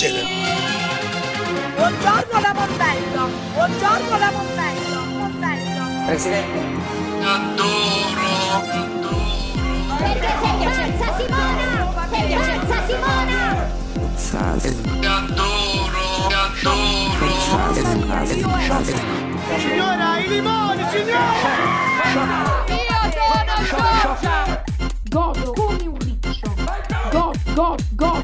succede? Buongiorno la Montello! Buongiorno la Montello! Montello! Presidente. Adoro, adoro. Perché sei pazza Simona! Perché pazza Simona! Salve. Adoro, adoro. Signora, i limoni, signora! Io sono Giorgia! Godo come un riccio. God, god, god,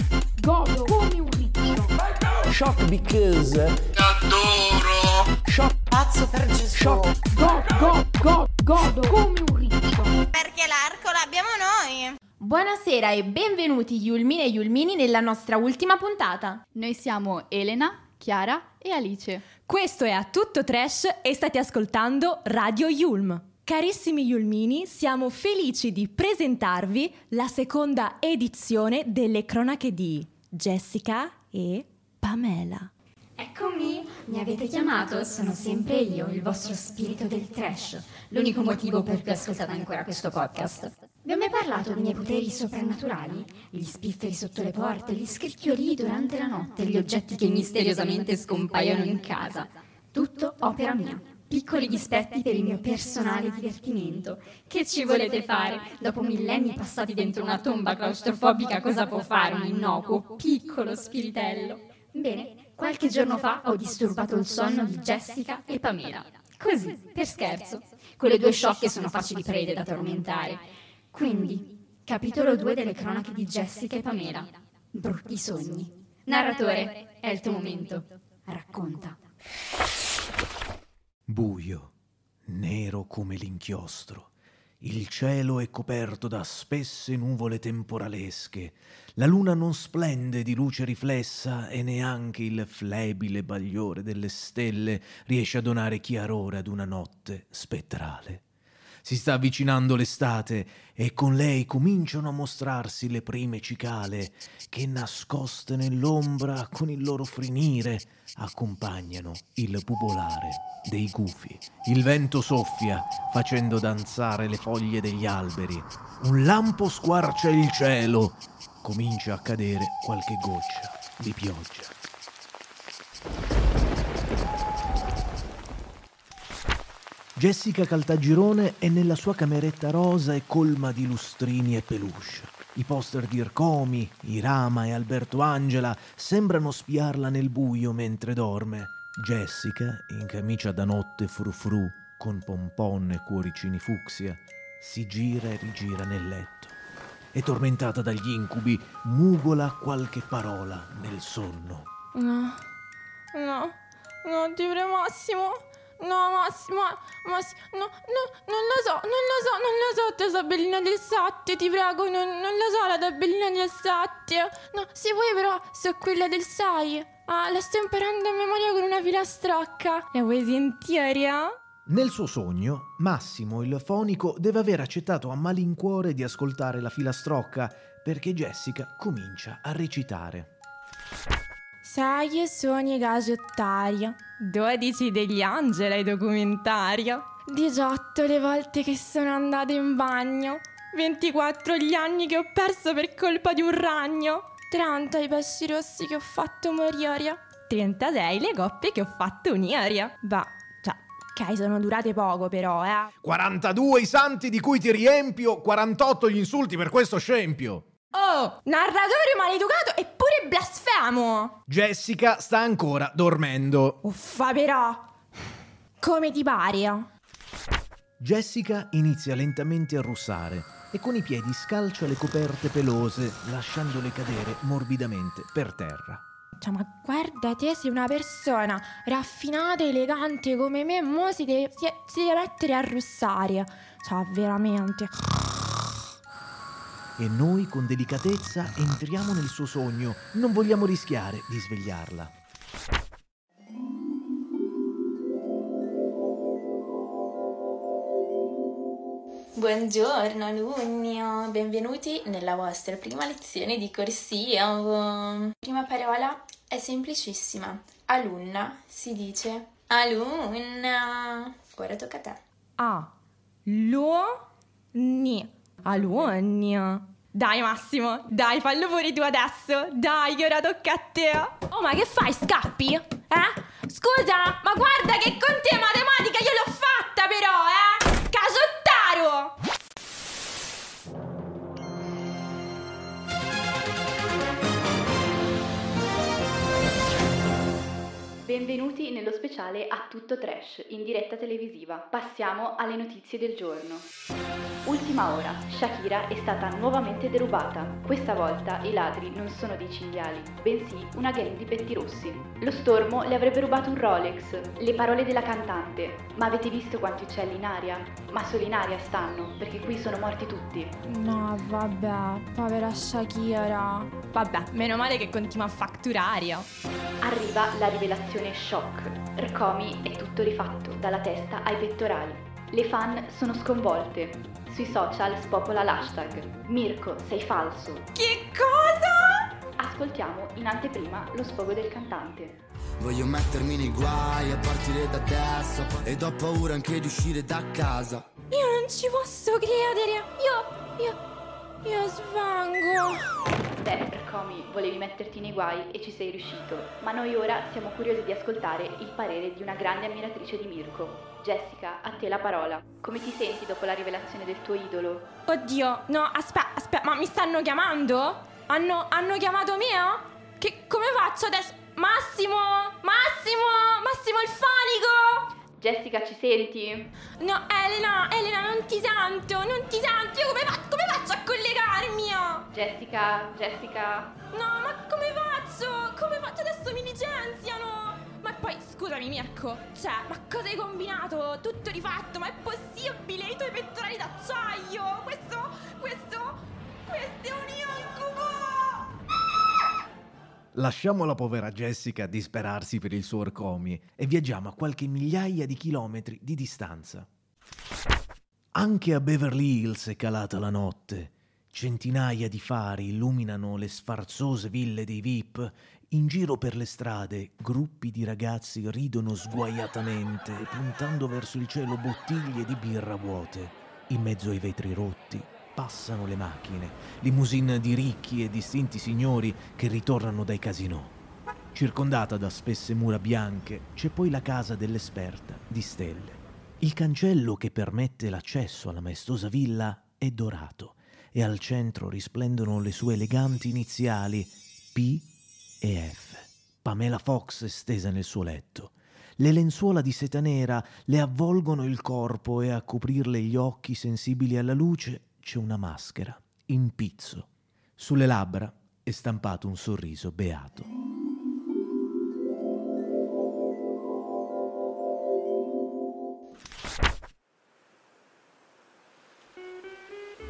Shock because. Adoro. Shock. Pazzo per Gesù. Shock. God, god, god, godo come un riccio. Perché l'arco l'abbiamo noi. Buonasera e benvenuti Yulmine e Yulmini nella nostra ultima puntata. Noi siamo Elena, Chiara e Alice. Questo è A Tutto Trash e state ascoltando Radio Yulm. Carissimi Yulmini, siamo felici di presentarvi la seconda edizione delle cronache di Jessica e Pamela. Eccomi, mi avete chiamato, sono sempre io, il vostro spirito del trash, l'unico motivo per cui ascoltate ancora questo podcast. Vi ho mai parlato dei miei poteri soprannaturali? Gli spifferi sotto le porte, gli scricchiolii durante la notte, gli oggetti che misteriosamente scompaiono in casa. Tutto opera mia. Piccoli dispetti per il mio personale divertimento. Che ci volete fare? Dopo millenni passati dentro una tomba claustrofobica, cosa può fare un innocuo, piccolo spiritello? Bene, qualche giorno fa ho disturbato il sonno di Jessica e Pamela. Così, per scherzo. Quelle due sciocche sono facili prede da tormentare. Quindi, capitolo 2 delle cronache di Jessica e Pamela. Brutti sogni. Narratore, è il tuo momento. Racconta. Buio, nero come l'inchiostro. Il cielo è coperto da spesse nuvole temporalesche. La luna non splende di luce riflessa e neanche il flebile bagliore delle stelle riesce a donare chiarore ad una notte spettrale. Si sta avvicinando l'estate e con lei cominciano a mostrarsi le prime cicale che nascoste nell'ombra con il loro frinire accompagnano il bubolare dei gufi. Il vento soffia facendo danzare le foglie degli alberi. Un lampo squarcia il cielo. Comincia a cadere qualche goccia di pioggia. Jessica Caltagirone è nella sua cameretta rosa e colma di lustrini e peluche. I poster di Ircomi, Irama e Alberto Angela sembrano spiarla nel buio mentre dorme. Jessica, in camicia da notte frufru, con pompon e cuoricini fucsia, si gira e rigira nel letto. E tormentata dagli incubi, mugola qualche parola nel sonno. No, no, no, prego Massimo. No, Massimo, Massimo, no, no, non lo so, non lo so, non lo so, tabellina del Satti, ti prego, non, non lo so, la tabellina del Satti. No, se vuoi però, so quella del Sai. Ah, la sto imparando a memoria con una filastrocca. La vuoi sentire? Nel suo sogno, Massimo, il fonico, deve aver accettato a malincuore di ascoltare la filastrocca perché Jessica comincia a recitare. Sai e sogni gagettaria. 12 degli angeli ai documentario. 18 le volte che sono andata in bagno. 24 gli anni che ho perso per colpa di un ragno. 30 i pesci rossi che ho fatto morire. 36 le coppie che ho fatto unire. Bah, cioè, ok, sono durate poco però, eh. 42 i santi di cui ti riempio, 48 gli insulti per questo scempio. Oh, narratore maleducato e pure blasfemo! Jessica sta ancora dormendo. Uffa però! Come ti pare? Jessica inizia lentamente a russare e con i piedi scalcia le coperte pelose, lasciandole cadere morbidamente per terra. Cioè, ma guarda te, sei una persona raffinata, elegante come me, mo si deve, si deve mettere a russare. Cioè, veramente. E noi con delicatezza entriamo nel suo sogno, non vogliamo rischiare di svegliarla. Buongiorno alunni, benvenuti nella vostra prima lezione di corsia. Prima parola è semplicissima. Alunna si dice alunna. Ora tocca a te. A. Lo. Ni. Alunni. Dai Massimo, dai, fallo pure tu adesso. Dai, che ora tocca a te. Oh, ma che fai? Scappi? Eh? Scusa, ma guarda che con te matematica io l'ho fatta però, eh? Benvenuti nello speciale A Tutto Trash, in diretta televisiva. Passiamo alle notizie del giorno. Ultima ora, Shakira è stata nuovamente derubata. Questa volta i ladri non sono dei cinghiali, bensì una gang di pettirossi. Lo stormo le avrebbe rubato un Rolex, le parole della cantante. Ma avete visto quanti uccelli in aria? Ma solo in aria stanno, perché qui sono morti tutti. No, vabbè, povera Shakira. Vabbè, meno male che continua a facturare. Arriva la rivelazione shock. Rkomi è tutto rifatto, dalla testa ai pettorali. Le fan sono sconvolte. Sui social spopola l'hashtag Mirko, sei falso. Che cosa? Ascoltiamo in anteprima lo sfogo del cantante. Voglio mettermi nei guai a partire da adesso Ed ho paura anche di uscire da casa Io non ci posso credere. Io, io, io svango. Beh, Rkomi, volevi metterti nei guai e ci sei riuscito. Ma noi ora siamo curiosi di ascoltare il parere di una grande ammiratrice di Mirko. Jessica, a te la parola. Come ti senti dopo la rivelazione del tuo idolo? Oddio, no, aspetta, aspetta, ma mi stanno chiamando? Hanno, hanno chiamato mia? Che come faccio adesso? Massimo! Massimo! Massimo il fanico! Jessica, ci senti? No, Elena, Elena, non ti sento, non ti sento. Io come, fa- come faccio a collegarmi? Jessica, Jessica. No, ma come faccio? Come faccio? Adesso mi licenziano. Ma poi, scusami Mirko, cioè, ma cosa hai combinato? Tutto rifatto, ma è possibile? I tuoi pettorali d'acciaio? Questo, questo, questo è un incubo! Lasciamo la povera Jessica disperarsi per il suo Orcomi e viaggiamo a qualche migliaia di chilometri di distanza. Anche a Beverly Hills è calata la notte. Centinaia di fari illuminano le sfarzose ville dei VIP. In giro per le strade, gruppi di ragazzi ridono sguaiatamente, puntando verso il cielo bottiglie di birra vuote. In mezzo ai vetri rotti passano le macchine, limousine di ricchi e distinti signori che ritornano dai casinò. Circondata da spesse mura bianche, c'è poi la casa dell'esperta di stelle. Il cancello che permette l'accesso alla maestosa villa è dorato e al centro risplendono le sue eleganti iniziali P e F. Pamela Fox è stesa nel suo letto. Le lenzuola di seta nera le avvolgono il corpo e a coprirle gli occhi sensibili alla luce c'è una maschera, in pizzo. Sulle labbra è stampato un sorriso beato.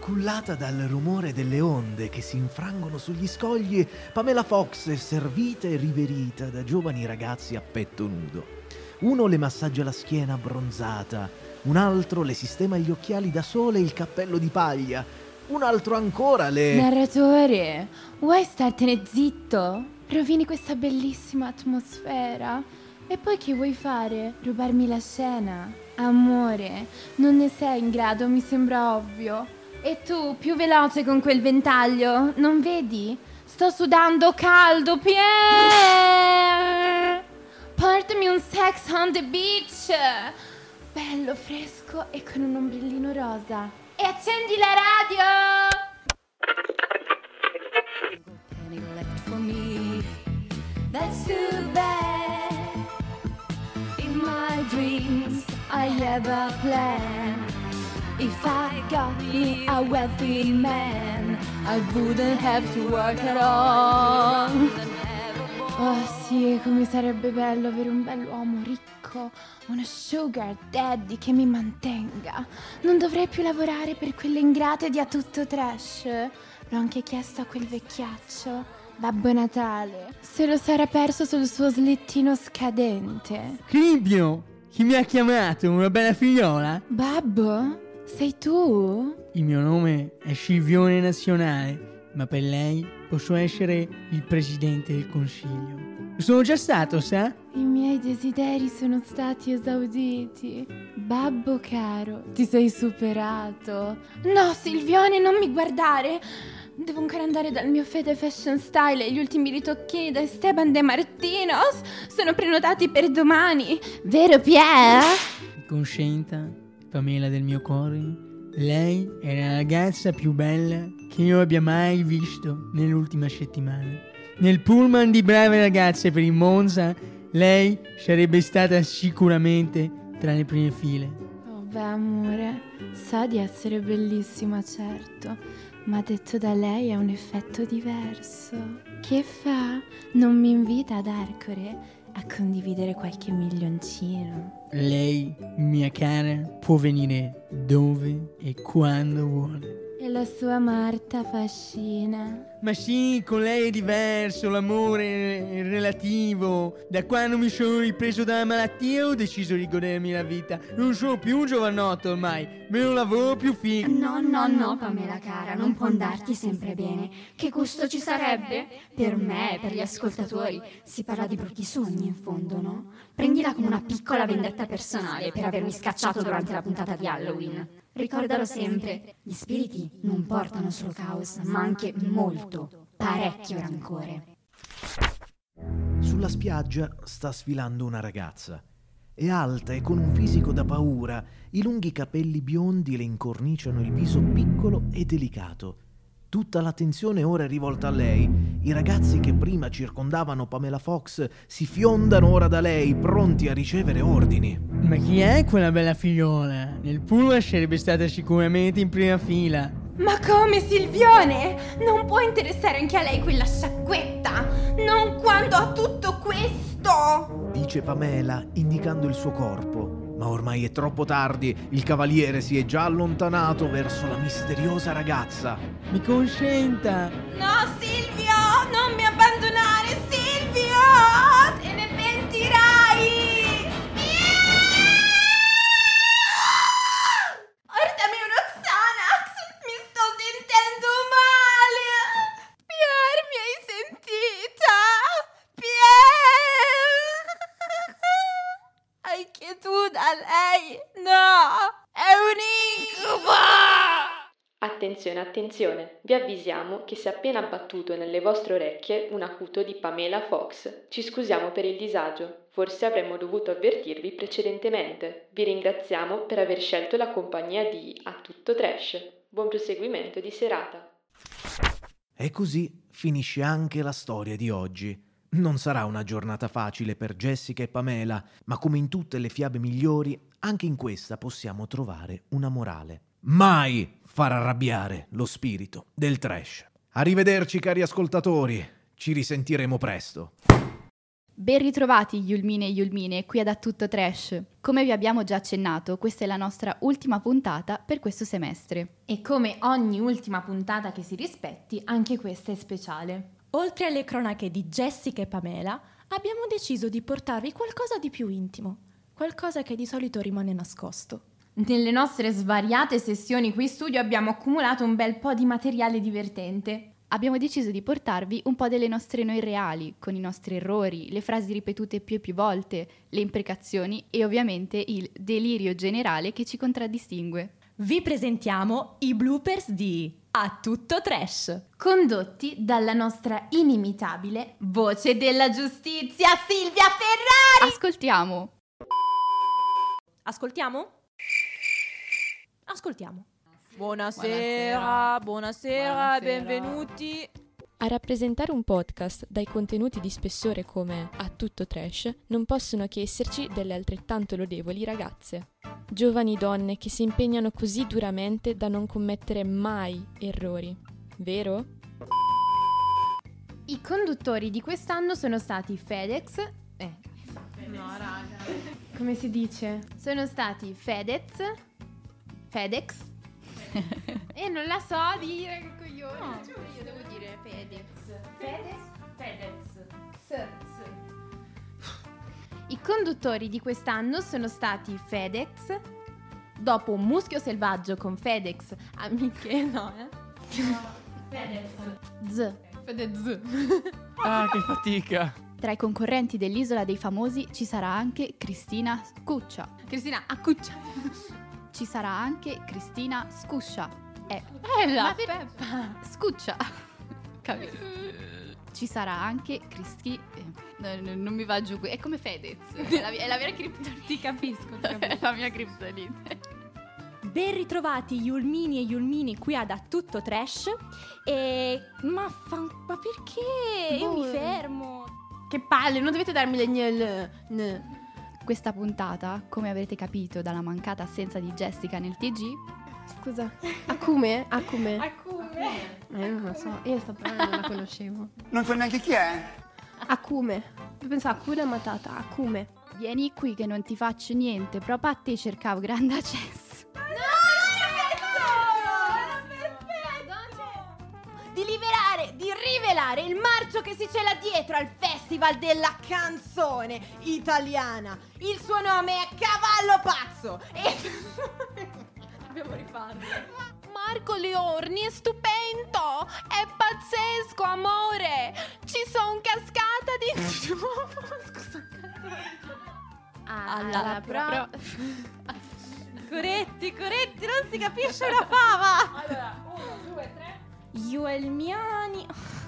Cullata dal rumore delle onde che si infrangono sugli scogli, Pamela Fox è servita e riverita da giovani ragazzi a petto nudo. Uno le massaggia la schiena abbronzata, un altro le sistema gli occhiali da sole e il cappello di paglia, un altro ancora le... Narratore, vuoi startene zitto? Rovini questa bellissima atmosfera. E poi che vuoi fare? Rubarmi la scena? Amore, non ne sei in grado, mi sembra ovvio. E tu, più veloce con quel ventaglio, non vedi? Sto sudando caldo, Pierre! Portami un sex on the beach! Bello, fresco e con un ombrellino rosa. E accendi la radio! That's too bad. In my dreams, I have a plan. If I got me a wealthy man, I wouldn't have to work at all. Oh sì, come sarebbe bello avere un bell'uomo ricco, una sugar daddy che mi mantenga. Non dovrei più lavorare per quelle ingrate di a tutto trash. L'ho anche chiesto a quel vecchiaccio, Babbo Natale, se lo sarà perso sul suo slittino scadente. Cribbio, chi mi ha chiamato? Una bella figliola? Babbo? Sei tu? Il mio nome è Scivione Nazionale, ma per lei posso essere il presidente del consiglio. Sono già stato, sa? I miei desideri sono stati esauditi. Babbo caro, ti sei superato. No, Silvione, non mi guardare. devo ancora andare dal mio Fede Fashion Style e gli ultimi ritocchini da Esteban De Martinos sono prenotati per domani. Vero Pier? Conscienta, Pamela del mio cuore, lei è la ragazza più bella che io abbia mai visto nell'ultima settimana. Nel pullman di brave ragazze per il Monza, lei sarebbe stata sicuramente tra le prime file. Oh beh amore, sa di essere bellissima certo, ma detto da lei è un effetto diverso. Che fa? Non mi invita ad Arcore a condividere qualche milioncino. Lei, mia cara, può venire dove e quando vuole. E la sua Marta fascina. Ma sì, con lei è diverso, l'amore è relativo. Da quando mi sono ripreso dalla malattia ho deciso di godermi la vita. Non sono più un giovanotto ormai, me non lavoro più figo. No, no, no, Pamela cara, non può andarti sempre bene. Che gusto ci sarebbe? Per me e per gli ascoltatori si parla di brutti sogni in fondo, no? Prendila come una piccola vendetta personale per avermi scacciato durante la puntata di Halloween. Ricordalo sempre, gli spiriti non portano solo caos, ma anche molto, parecchio rancore. Sulla spiaggia sta sfilando una ragazza. È alta e con un fisico da paura. I lunghi capelli biondi le incorniciano il viso piccolo e delicato. Tutta l'attenzione ora è rivolta a lei. I ragazzi che prima circondavano Pamela Fox si fiondano ora da lei, pronti a ricevere ordini. Ma chi è quella bella figliola? Nel pullman sarebbe stata sicuramente in prima fila. Ma come Silvione? Non può interessare anche a lei quella sciacquetta? Non quando ha tutto questo! Dice Pamela, indicando il suo corpo. Ma ormai è troppo tardi, il cavaliere si è già allontanato verso la misteriosa ragazza. Mi consenta! No, Silvio! Tu da lei? No! È un incubo! Attenzione, attenzione, vi avvisiamo che si è appena abbattuto nelle vostre orecchie un acuto di Pamela Fox. Ci scusiamo per il disagio, forse avremmo dovuto avvertirvi precedentemente. Vi ringraziamo per aver scelto la compagnia di A Tutto Trash. Buon proseguimento di serata. E così finisce anche la storia di oggi. Non sarà una giornata facile per Jessica e Pamela, ma come in tutte le fiabe migliori, anche in questa possiamo trovare una morale. Mai far arrabbiare lo spirito del trash. Arrivederci cari ascoltatori, ci risentiremo presto. Ben ritrovati Yulmine e Yulmine qui ad A Tutto Trash. Come vi abbiamo già accennato, questa è la nostra ultima puntata per questo semestre. E come ogni ultima puntata che si rispetti, anche questa è speciale. Oltre alle cronache di Jessica e Pamela, abbiamo deciso di portarvi qualcosa di più intimo, qualcosa che di solito rimane nascosto. Nelle nostre svariate sessioni qui in studio abbiamo accumulato un bel po' di materiale divertente. Abbiamo deciso di portarvi un po' delle nostre noi reali, con i nostri errori, le frasi ripetute più e più volte, le imprecazioni e ovviamente il delirio generale che ci contraddistingue. Vi presentiamo i bloopers di A Tutto Trash, condotti dalla nostra inimitabile voce della giustizia Silvia Ferrari. Ascoltiamo. Ascoltiamo? Ascoltiamo. Buonasera, buonasera, benvenuti. A rappresentare un podcast dai contenuti di spessore come A tutto trash non possono che esserci delle altrettanto lodevoli ragazze. Giovani donne che si impegnano così duramente da non commettere mai errori. Vero? I conduttori di quest'anno sono stati Fedex. Eh. No, raga. Come si dice? Sono stati Fedez. Fedex. E non la so dire che coglione. No. Io devo dire Fedex. Fedex? Fedez. S. I conduttori di quest'anno sono stati Fedex. Dopo un muschio selvaggio con Fedex, amiche, no, eh? Fedez. Z. Fedez. Ah, che fatica. Tra i concorrenti dell'Isola dei Famosi ci sarà anche Cristina Scuccia. Cristina Accuccia. Ci sarà anche Cristina Scuscia. Eh, Bella, ma per- Peppa. Scuccia. Capito? Ci sarà anche Cristi. eh, no, no, non mi va giù qui. È come Fedez. È la, è la vera criptonite. Ti capisco, ti È la mia criptonite. Ben ritrovati Yulmini e Yulmini qui ad A Tutto Trash. E. Ma, fan- ma perché? Io mi Boh. fermo. Che palle, non dovete darmi le gnel. n- Questa puntata, come avrete capito dalla mancata assenza di Jessica nel TG, Scusa. Acume? Acume. Acume. Eh, non lo so, io sta parola non la conoscevo. Non so neanche chi è. Acume. Io pensavo Akuna Matata, Acume. vieni qui che non ti faccio niente. Proprio a te cercavo grande accesso. Di rivelare il marcio che si cela dietro al Festival della canzone italiana. Il suo nome è Cavallo Pazzo. E... Dobbiamo rifarlo. Marco Leorni è stupendo! È pazzesco, amore! Ci sono cascata di Scusa. Alla pro- Coretti, coretti, non si capisce una fava. Allora, uno, due, tre. Yuelmiani. E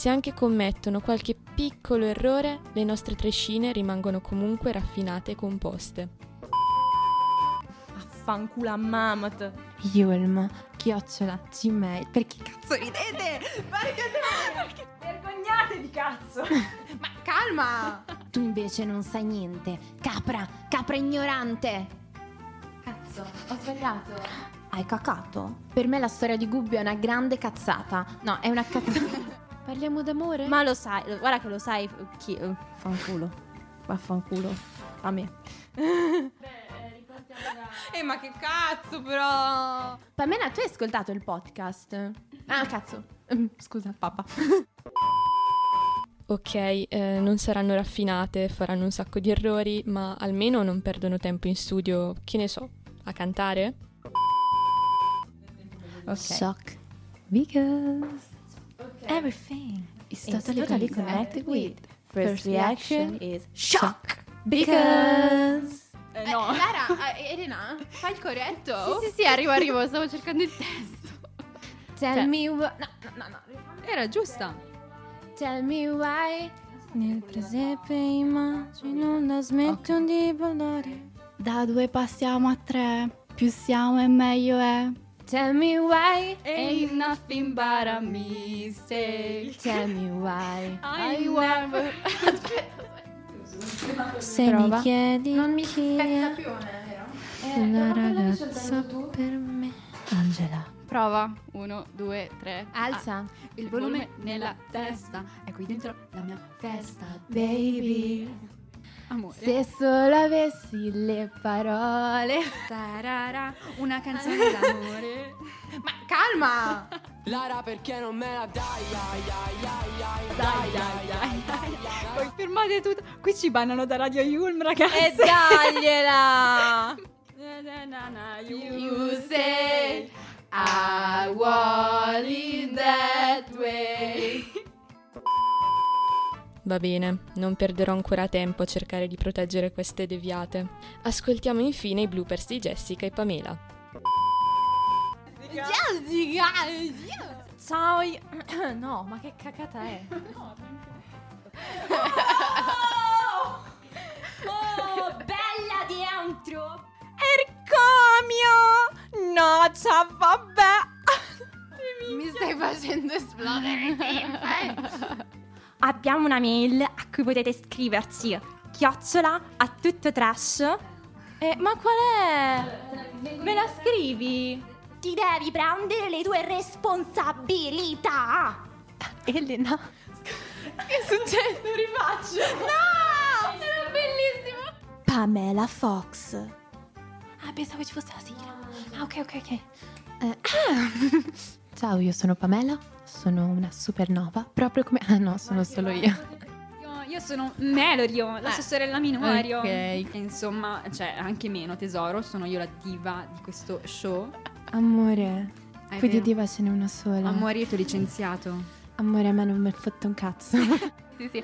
se anche commettono qualche piccolo errore, le nostre trescine rimangono comunque raffinate e composte. Affanculo a Mamat. Yulma, chiocciola, gmail. Perché cazzo Ridete! Perché, perché vergognatevi, cazzo! Ma calma! Tu invece non sai niente. Capra, capra ignorante. Cazzo, ho sbagliato. Hai cacato? Per me la storia di Gubbio è una grande cazzata. No, è una cazzata. Parliamo d'amore? Ma lo sai, guarda che lo sai chi... eh, fanculo. Vaffanculo. A me. Eh, ma che cazzo, però. Pamela, tu hai ascoltato il podcast? Ah, cazzo. Mm, Scusa, papà. Ok, eh, non saranno raffinate, faranno un sacco di errori, ma almeno non perdono tempo in studio, che ne so, a cantare? Shock. Because Everything is totally, totally connected with. First reaction is shock. Because. Eh, no. Lara, eh, Elena, fai il corretto? Sì, sì, sì, arrivo, arrivo, stavo cercando il testo. Tell Cioè- me why. No, no, no, no. Era giusta. Tell me why. Nel presepe immagino la smetto di ballare. Da due passiamo a tre, più siamo e meglio è. Tell me why. Ain't nothing but a mistake. Tell me why. I never. Se Prova. mi chiedi Non mi chi è più, vero? una ragazza per me. Angela. Prova. Uno, due, tre. Alza. Ah, il volume nella testa. È qui dentro la mia festa, baby. Amore. Se solo avessi le parole. Tarara, una canzone d'amore. Ma calma! Lara perché non me la dai ai ai ai ai Dai, dai, dai, dai. Poi fermate tutto. Qui ci bannano da Radio Yulm, ragazzi. E dagliela! You say Va bene, non perderò ancora tempo a cercare di proteggere queste deviate. Ascoltiamo infine i bloopers di Jessica e Pamela. Jessica! Ciao. i- No, ma che cacata è? Oh, bella dentro! Ercomio! No, ciao, vabbè. Mi stai facendo esplodere. Abbiamo una mail a cui potete scriverci. Chiocciola a tutto trash. Eh, ma qual è? Me la scrivi? Ti devi prendere le tue responsabilità! Elena. Che succede? Lo rifaccio. No! Era bellissimo. Pamela Fox. Ah, pensavo ci fosse la sigla. Ah, ok, ok, ok. Eh, ah. Ciao, io sono Pamela. Sono una supernova. Proprio come. Ah, no, sono solo io. Io sono Melorio, la sua sorella minore. ok. Insomma, cioè, anche meno tesoro, sono io la diva di questo show. Amore. È Qui di vero. diva ce n'è una sola. Amore, io ti ho licenziato. Amore, a me non me ne fotte un cazzo. sì, sì.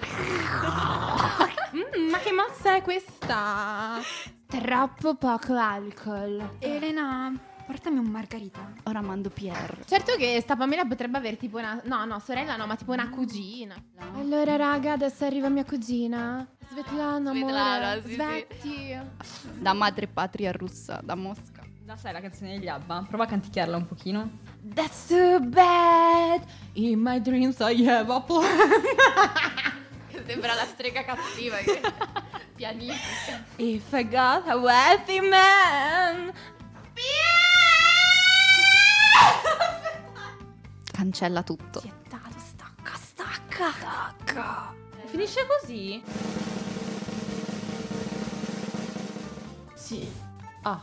Mm, ma che mazza è questa? Troppo poco alcol. Elena, portami un margarita. Ora mando Pierre. Certo che sta Pamela potrebbe avere tipo una... No, no, sorella no, ma tipo una cugina. Allora, raga, adesso arriva mia cugina. Svetlana, Svetlana, amore. sì, sì. Svetti. Da madre patria russa, da Mosca. La sai la canzone degli Abba? Prova a canticchiarla un pochino. That's too bad. In my dreams I have a plan. Sembra la strega cattiva che pianifica. If I got a wealthy man. Cancella tutto. Stacca, stacca. Stacca. Finisce così? Sì. Ah.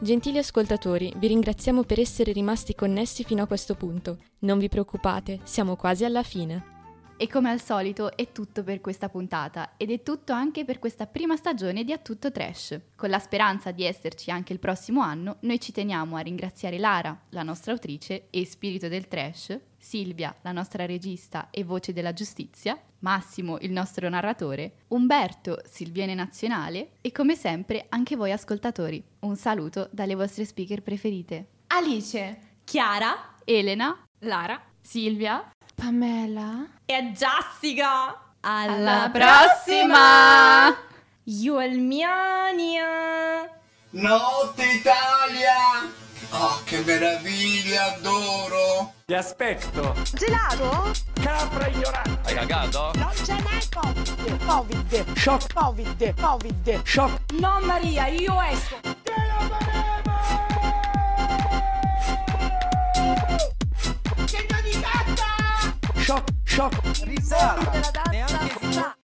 Gentili ascoltatori, vi ringraziamo per essere rimasti connessi fino a questo punto. Non vi preoccupate, siamo quasi alla fine. E come al solito è tutto per questa puntata ed è tutto anche per questa prima stagione di A Tutto Trash. Con la speranza di esserci anche il prossimo anno, noi ci teniamo a ringraziare Lara, la nostra autrice e spirito del trash, Silvia, la nostra regista e voce della giustizia, Massimo, il nostro narratore, Umberto, Silviene Nazionale e come sempre anche voi ascoltatori. Un saluto dalle vostre speaker preferite. Alice. Chiara. Elena. Lara. Silvia. Pamela. E Jessica. Alla prossima! Yulmiania. Notte Italia! Oh, che meraviglia, adoro! Ti aspetto. Gelato? Capra ignorante. Hai cagato? Non ce n'è Covid. Covid. Shock. Covid. Covid. Shock. No Maria, io esco. Shock. Shock. Risata. Neanche